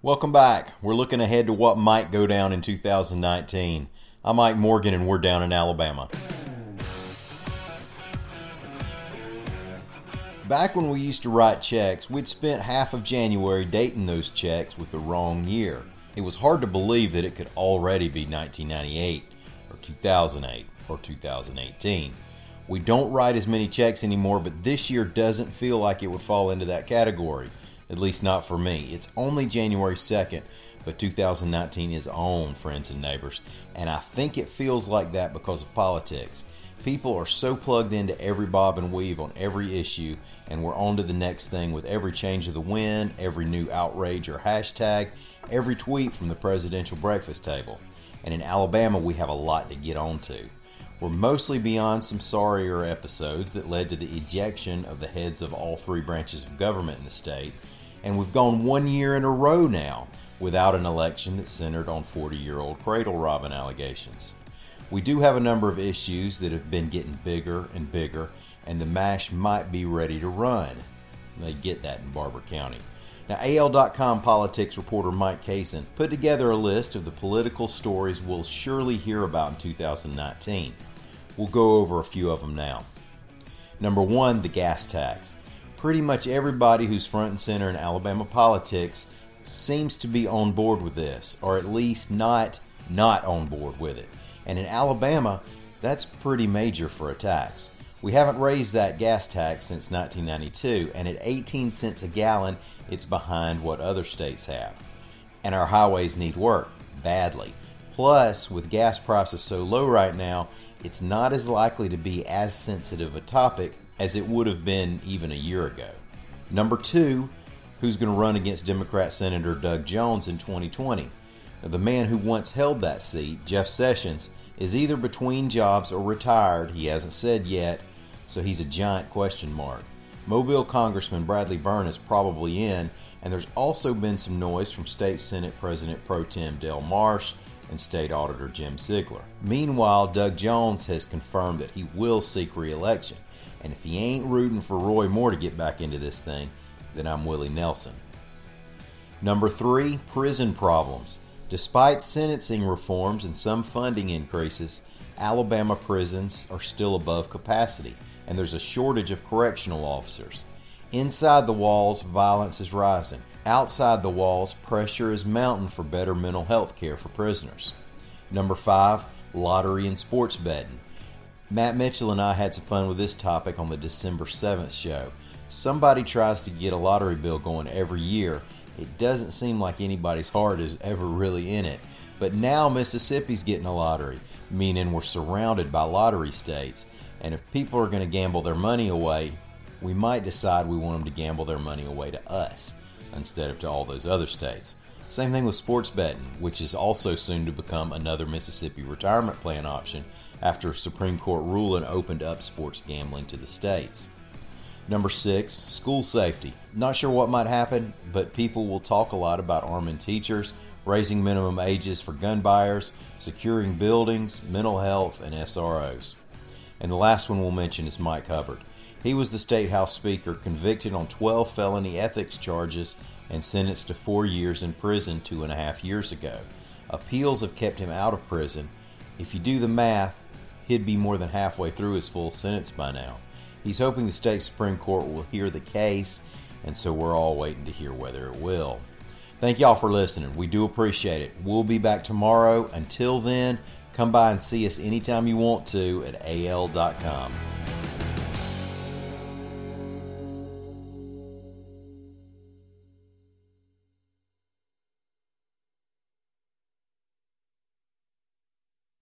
Welcome back. We're looking ahead to what might go down in 2019. I'm Mike Morgan, and we're down in Alabama. Back when we used to write checks, we'd spent half of January dating those checks with the wrong year. It was hard to believe that it could already be 1998, or 2008, or 2018. We don't write as many checks anymore, but this year doesn't feel like it would fall into that category at least not for me. It's only January 2nd, but 2019 is on, friends and neighbors, and I think it feels like that because of politics. People are so plugged into every bob and weave on every issue, and we're on to the next thing with every change of the wind, every new outrage or hashtag, every tweet from the presidential breakfast table. And in Alabama, we have a lot to get on to. We're mostly beyond some sorrier episodes that led to the ejection of the heads of all three branches of government in the state and we've gone one year in a row now without an election that centered on 40 year old cradle robbing allegations. We do have a number of issues that have been getting bigger and bigger, and the MASH might be ready to run. They get that in Barbour County. Now, AL.com politics reporter Mike Cason put together a list of the political stories we'll surely hear about in 2019. We'll go over a few of them now. Number one, the gas tax pretty much everybody who's front and center in Alabama politics seems to be on board with this, or at least not not on board with it. And in Alabama, that's pretty major for a tax. We haven't raised that gas tax since 1992, and at 18 cents a gallon, it's behind what other states have. And our highways need work badly. Plus, with gas prices so low right now, it's not as likely to be as sensitive a topic as it would have been even a year ago. Number two, who's going to run against Democrat Senator Doug Jones in 2020? The man who once held that seat, Jeff Sessions, is either between jobs or retired. He hasn't said yet, so he's a giant question mark. Mobile Congressman Bradley Byrne is probably in, and there's also been some noise from State Senate President Pro Tem Del Marsh and State Auditor Jim Zeigler. Meanwhile, Doug Jones has confirmed that he will seek re election. And if he ain't rooting for Roy Moore to get back into this thing, then I'm Willie Nelson. Number three, prison problems. Despite sentencing reforms and some funding increases, Alabama prisons are still above capacity, and there's a shortage of correctional officers. Inside the walls, violence is rising. Outside the walls, pressure is mounting for better mental health care for prisoners. Number five, lottery and sports betting. Matt Mitchell and I had some fun with this topic on the December 7th show. Somebody tries to get a lottery bill going every year. It doesn't seem like anybody's heart is ever really in it. But now Mississippi's getting a lottery, meaning we're surrounded by lottery states. And if people are going to gamble their money away, we might decide we want them to gamble their money away to us instead of to all those other states. Same thing with sports betting, which is also soon to become another Mississippi retirement plan option after a Supreme Court ruling opened up sports gambling to the states. Number six, school safety. Not sure what might happen, but people will talk a lot about arming teachers, raising minimum ages for gun buyers, securing buildings, mental health, and SROs. And the last one we'll mention is Mike Hubbard. He was the State House Speaker, convicted on 12 felony ethics charges and sentenced to four years in prison two and a half years ago. Appeals have kept him out of prison. If you do the math, he'd be more than halfway through his full sentence by now. He's hoping the state Supreme Court will hear the case, and so we're all waiting to hear whether it will. Thank y'all for listening. We do appreciate it. We'll be back tomorrow. Until then, come by and see us anytime you want to at al.com.